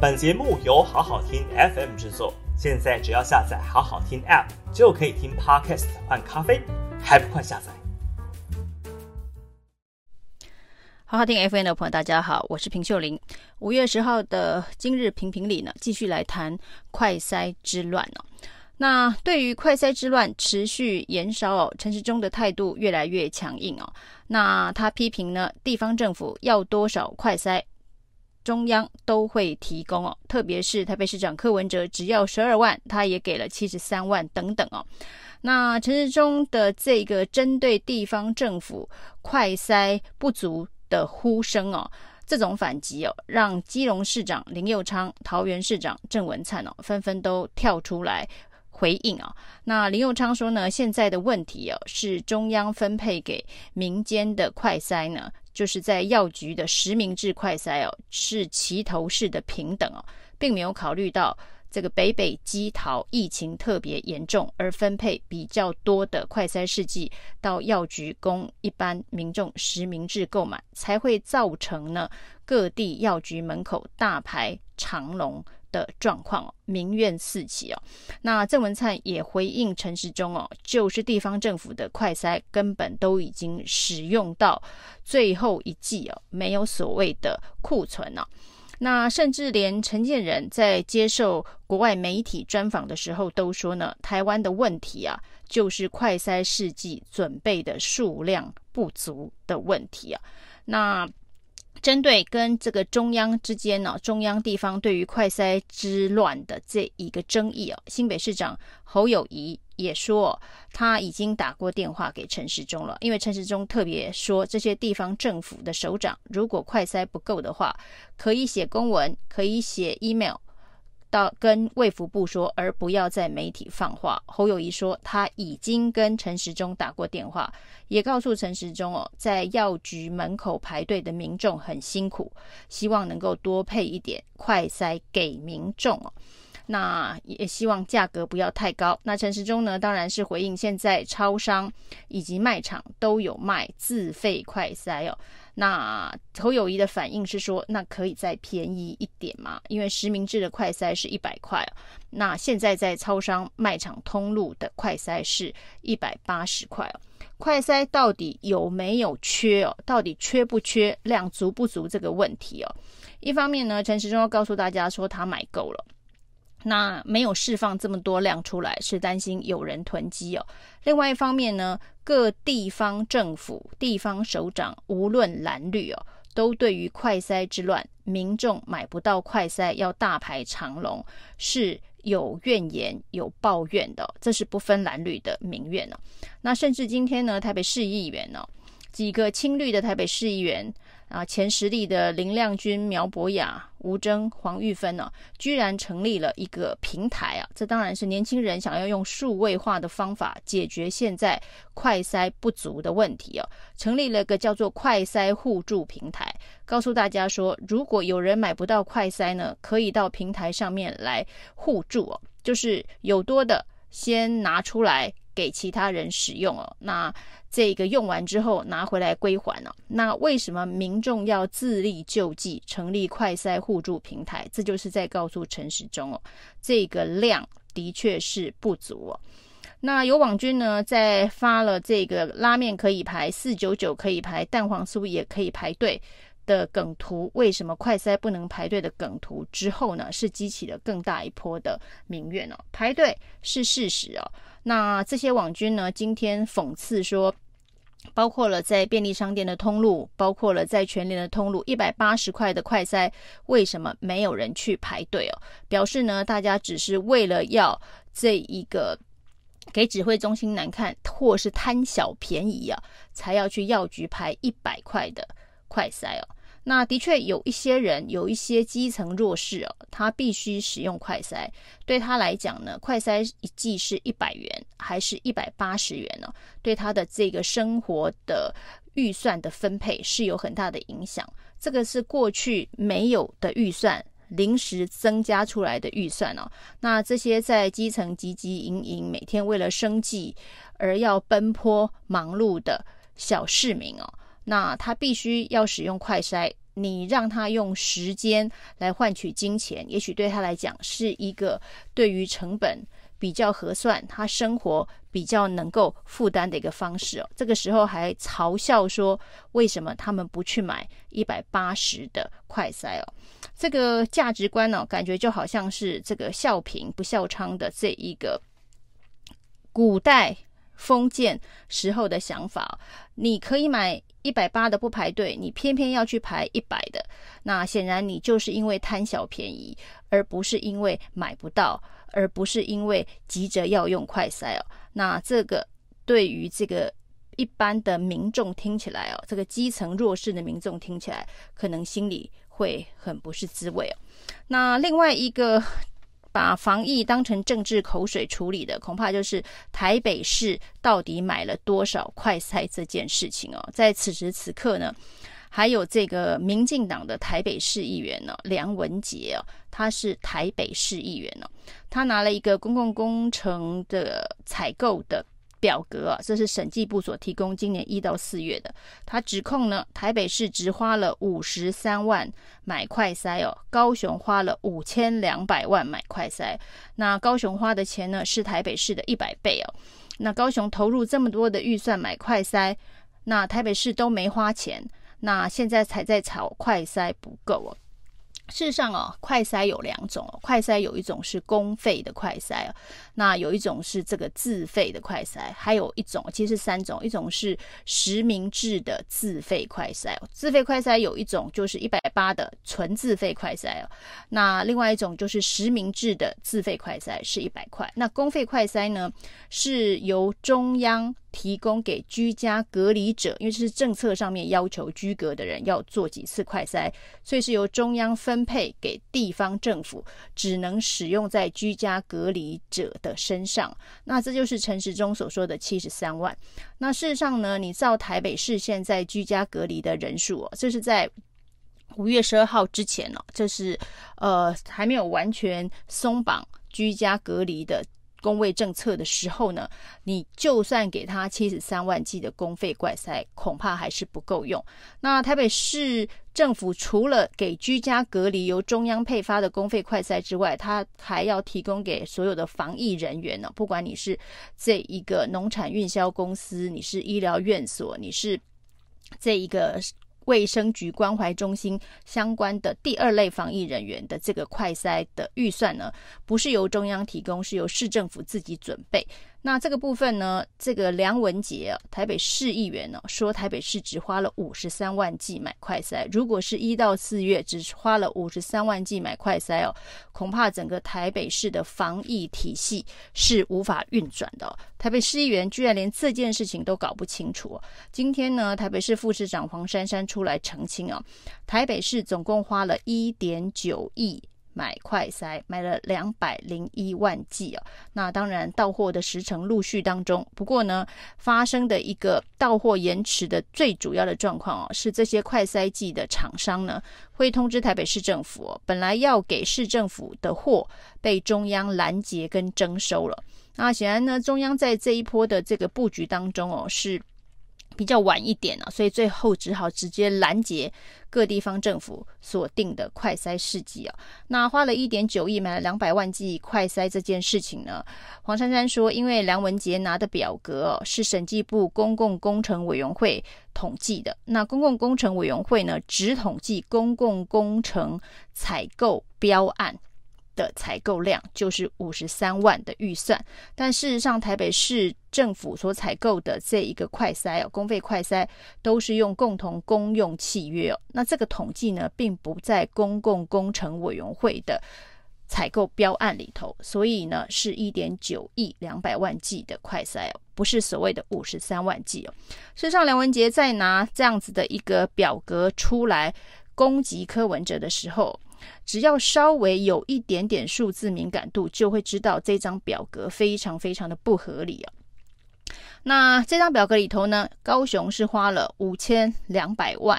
本节目由好好听 FM 制作，现在只要下载好好听 App 就可以听 Podcast 换咖啡，还不快下载？好好听 FM 的朋友，大家好，我是平秀玲。五月十号的今日评评理呢，继续来谈快筛之乱哦。那对于快筛之乱持续延烧哦，陈时中的态度越来越强硬哦。那他批评呢，地方政府要多少快筛，中央都会提供哦。特别是台北市长柯文哲只要十二万，他也给了七十三万等等哦。那陈时中的这个针对地方政府快筛不足。的呼声哦，这种反击哦，让基隆市长林佑昌、桃园市长郑文灿哦，纷纷都跳出来回应啊、哦。那林佑昌说呢，现在的问题哦，是中央分配给民间的快筛呢，就是在药局的实名制快筛哦，是齐头式的平等哦，并没有考虑到。这个北北基桃疫情特别严重，而分配比较多的快筛试剂到药局供一般民众实名制购买，才会造成呢各地药局门口大排长龙的状况，民怨四起哦。那郑文灿也回应陈时中哦，就是地方政府的快筛根本都已经使用到最后一剂哦，没有所谓的库存哦。那甚至连陈建仁在接受国外媒体专访的时候都说呢，台湾的问题啊，就是快筛试剂准备的数量不足的问题啊。那针对跟这个中央之间呢，中央地方对于快筛之乱的这一个争议啊，新北市长侯友谊。也说他已经打过电话给陈时中了，因为陈时中特别说，这些地方政府的首长如果快筛不够的话，可以写公文，可以写 email 到跟卫福部说，而不要在媒体放话。侯友宜说他已经跟陈时中打过电话，也告诉陈时中哦，在药局门口排队的民众很辛苦，希望能够多配一点快筛给民众哦。那也希望价格不要太高。那陈时中呢，当然是回应，现在超商以及卖场都有卖自费快筛哦。那侯友宜的反应是说，那可以再便宜一点嘛？因为实名制的快筛是一百块，那现在在超商卖场通路的快筛是一百八十块哦。快筛到底有没有缺哦？到底缺不缺？量足不足这个问题哦？一方面呢，陈时中告诉大家说他买够了。那没有释放这么多量出来，是担心有人囤积哦。另外一方面呢，各地方政府、地方首长无论蓝绿哦，都对于快筛之乱，民众买不到快筛要大排长龙，是有怨言、有抱怨的。这是不分蓝绿的民怨哦。那甚至今天呢，台北市议员呢，几个青绿的台北市议员。啊，前时力的林亮君、苗博雅、吴征、黄玉芬呢、啊，居然成立了一个平台啊！这当然是年轻人想要用数位化的方法解决现在快筛不足的问题哦、啊。成立了个叫做“快筛互助平台”，告诉大家说，如果有人买不到快筛呢，可以到平台上面来互助哦、就是有多的先拿出来。给其他人使用哦，那这个用完之后拿回来归还了。那为什么民众要自力救济，成立快筛互助平台？这就是在告诉陈时中哦，这个量的确是不足哦。那有网军呢，在发了这个拉面可以排四九九可以排蛋黄酥也可以排队的梗图，为什么快筛不能排队的梗图之后呢，是激起了更大一波的民怨哦。排队是事实哦。那这些网军呢，今天讽刺说，包括了在便利商店的通路，包括了在全联的通路，一百八十块的快塞，为什么没有人去排队哦？表示呢，大家只是为了要这一个给指挥中心难看，或是贪小便宜啊，才要去药局排一百块的快塞哦。那的确有一些人，有一些基层弱势哦，他必须使用快筛。对他来讲呢，快筛一剂是一百元，还是一百八十元呢？对他的这个生活的预算的分配是有很大的影响。这个是过去没有的预算，临时增加出来的预算哦。那这些在基层汲汲营营，每天为了生计而要奔波忙碌的小市民哦。那他必须要使用快筛，你让他用时间来换取金钱，也许对他来讲是一个对于成本比较合算，他生活比较能够负担的一个方式哦。这个时候还嘲笑说，为什么他们不去买一百八十的快筛哦？这个价值观呢、哦，感觉就好像是这个笑贫不笑娼的这一个古代封建时候的想法。你可以买一百八的不排队，你偏偏要去排一百的，那显然你就是因为贪小便宜，而不是因为买不到，而不是因为急着要用快塞哦。那这个对于这个一般的民众听起来哦，这个基层弱势的民众听起来，可能心里会很不是滋味哦。那另外一个把防疫当成政治口水处理的，恐怕就是台北市到底买了多少快筛这件事情哦。在此时此刻呢，还有这个民进党的台北市议员呢，梁文杰哦，他是台北市议员哦，他拿了一个公共工程的采购的。表格啊，这是审计部所提供，今年一到四月的。他指控呢，台北市只花了五十三万买快筛哦，高雄花了五千两百万买快筛。那高雄花的钱呢，是台北市的一百倍哦。那高雄投入这么多的预算买快筛，那台北市都没花钱，那现在才在吵快筛不够哦。事实上哦，快筛有两种哦，快筛有一种是公费的快筛哦，那有一种是这个自费的快筛，还有一种其实是三种，一种是实名制的自费快筛哦，自费快筛有一种就是一百八的纯自费快筛哦，那另外一种就是实名制的自费快筛是一百块，那公费快筛呢是由中央。提供给居家隔离者，因为这是政策上面要求居隔的人要做几次快筛，所以是由中央分配给地方政府，只能使用在居家隔离者的身上。那这就是陈时中所说的七十三万。那事实上呢，你照台北市现在居家隔离的人数哦，这是在五月十二号之前哦，这是呃还没有完全松绑居家隔离的。公卫政策的时候呢，你就算给他七十三万剂的公费快筛，恐怕还是不够用。那台北市政府除了给居家隔离由中央配发的公费快筛之外，他还要提供给所有的防疫人员呢，不管你是这一个农产运销公司，你是医疗院所，你是这一个。卫生局关怀中心相关的第二类防疫人员的这个快筛的预算呢，不是由中央提供，是由市政府自己准备。那这个部分呢，这个梁文杰啊，台北市议员呢，说台北市只花了五十三万剂买快筛。如果是一到四月只花了五十三万剂买快筛哦，恐怕整个台北市的防疫体系是无法运转的。台北市议员居然连这件事情都搞不清楚。今天呢，台北市副市长黄珊珊出来澄清啊，台北市总共花了一点九亿。买快筛买了两百零一万剂哦，那当然到货的时程陆续当中，不过呢，发生的一个到货延迟的最主要的状况哦，是这些快筛剂的厂商呢会通知台北市政府哦，本来要给市政府的货被中央拦截跟征收了，那显然呢，中央在这一波的这个布局当中哦是。比较晚一点啊，所以最后只好直接拦截各地方政府所定的快筛试剂啊。那花了一点九亿买了两百万剂快筛这件事情呢，黄珊珊说，因为梁文杰拿的表格，是审计部公共工程委员会统计的，那公共工程委员会呢，只统计公共工程采购标案。的采购量就是五十三万的预算，但事实上台北市政府所采购的这一个快筛哦，公费快筛都是用共同公用契约哦，那这个统计呢，并不在公共工程委员会的采购标案里头，所以呢是一点九亿两百万剂的快筛哦，不是所谓的五十三万剂哦。事实上，梁文杰在拿这样子的一个表格出来攻击柯文哲的时候。只要稍微有一点点数字敏感度，就会知道这张表格非常非常的不合理啊。那这张表格里头呢，高雄是花了五千两百万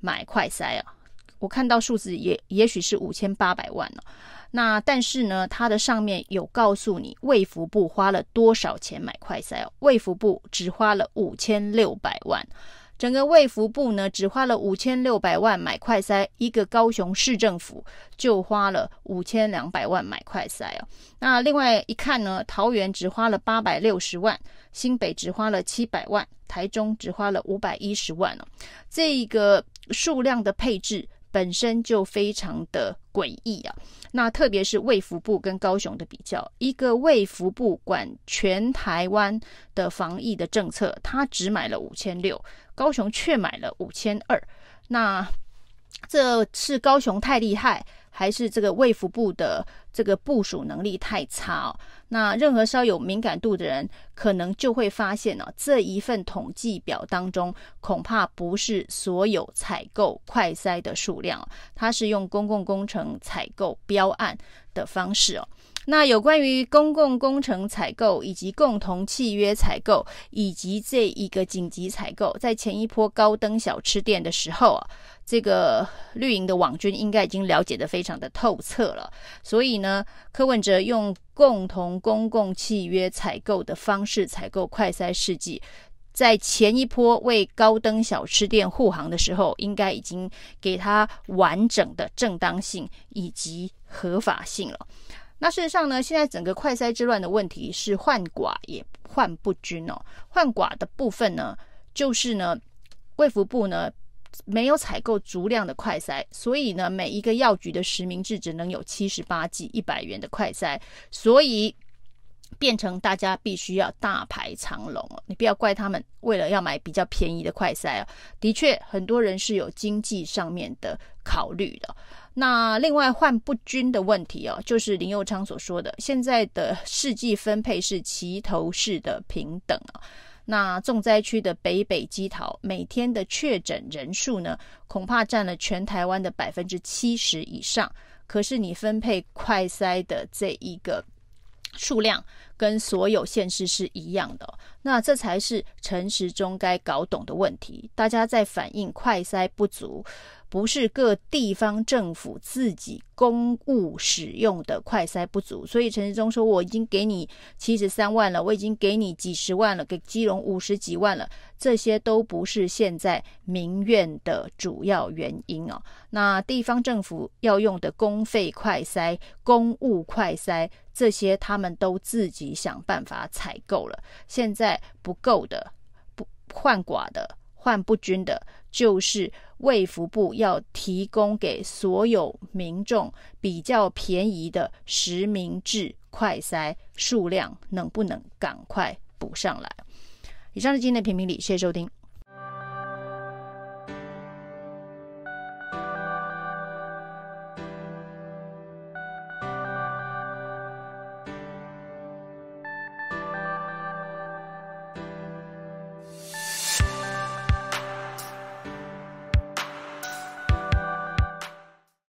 买快筛啊，我看到数字也也许是五千八百万呢。那但是呢，它的上面有告诉你卫福部花了多少钱买快筛哦，卫福部只花了五千六百万。整个卫福部呢，只花了五千六百万买快筛，一个高雄市政府就花了五千两百万买快筛哦。那另外一看呢，桃园只花了八百六十万，新北只花了七百万，台中只花了五百一十万哦。这个数量的配置本身就非常的诡异啊。那特别是卫福部跟高雄的比较，一个卫福部管全台湾的防疫的政策，他只买了五千六，高雄却买了五千二。那这是高雄太厉害，还是这个卫福部的这个部署能力太差哦？那任何稍有敏感度的人，可能就会发现呢，这一份统计表当中，恐怕不是所有采购快筛的数量，它是用公共工程采购标案的方式哦。那有关于公共工程采购以及共同契约采购以及这一个紧急采购，在前一波高登小吃店的时候啊，这个绿营的网军应该已经了解得非常的透彻了。所以呢，柯文哲用共同公共契约采购的方式采购快筛试剂，在前一波为高登小吃店护航的时候，应该已经给他完整的正当性以及合法性了。那事实上呢，现在整个快筛之乱的问题是换寡也换不均哦。换寡的部分呢，就是呢，卫福部呢没有采购足量的快筛，所以呢，每一个药局的实名制只能有七十八剂一百元的快筛，所以变成大家必须要大排长龙哦。你不要怪他们为了要买比较便宜的快筛啊，的确很多人是有经济上面的考虑的。那另外患不均的问题哦，就是林佑昌所说的，现在的试剂分配是齐头式的平等啊。那重灾区的北北基桃每天的确诊人数呢，恐怕占了全台湾的百分之七十以上。可是你分配快筛的这一个数量，跟所有县市是一样的。那这才是陈时中该搞懂的问题。大家在反映快筛不足。不是各地方政府自己公务使用的快筛不足，所以陈时中说，我已经给你七十三万了，我已经给你几十万了，给基隆五十几万了，这些都不是现在民怨的主要原因哦。那地方政府要用的公费快筛、公务快筛，这些他们都自己想办法采购了，现在不够的、不换寡的。换不均的，就是卫福部要提供给所有民众比较便宜的实名制快筛数量，能不能赶快补上来？以上是今天的评评理，谢谢收听。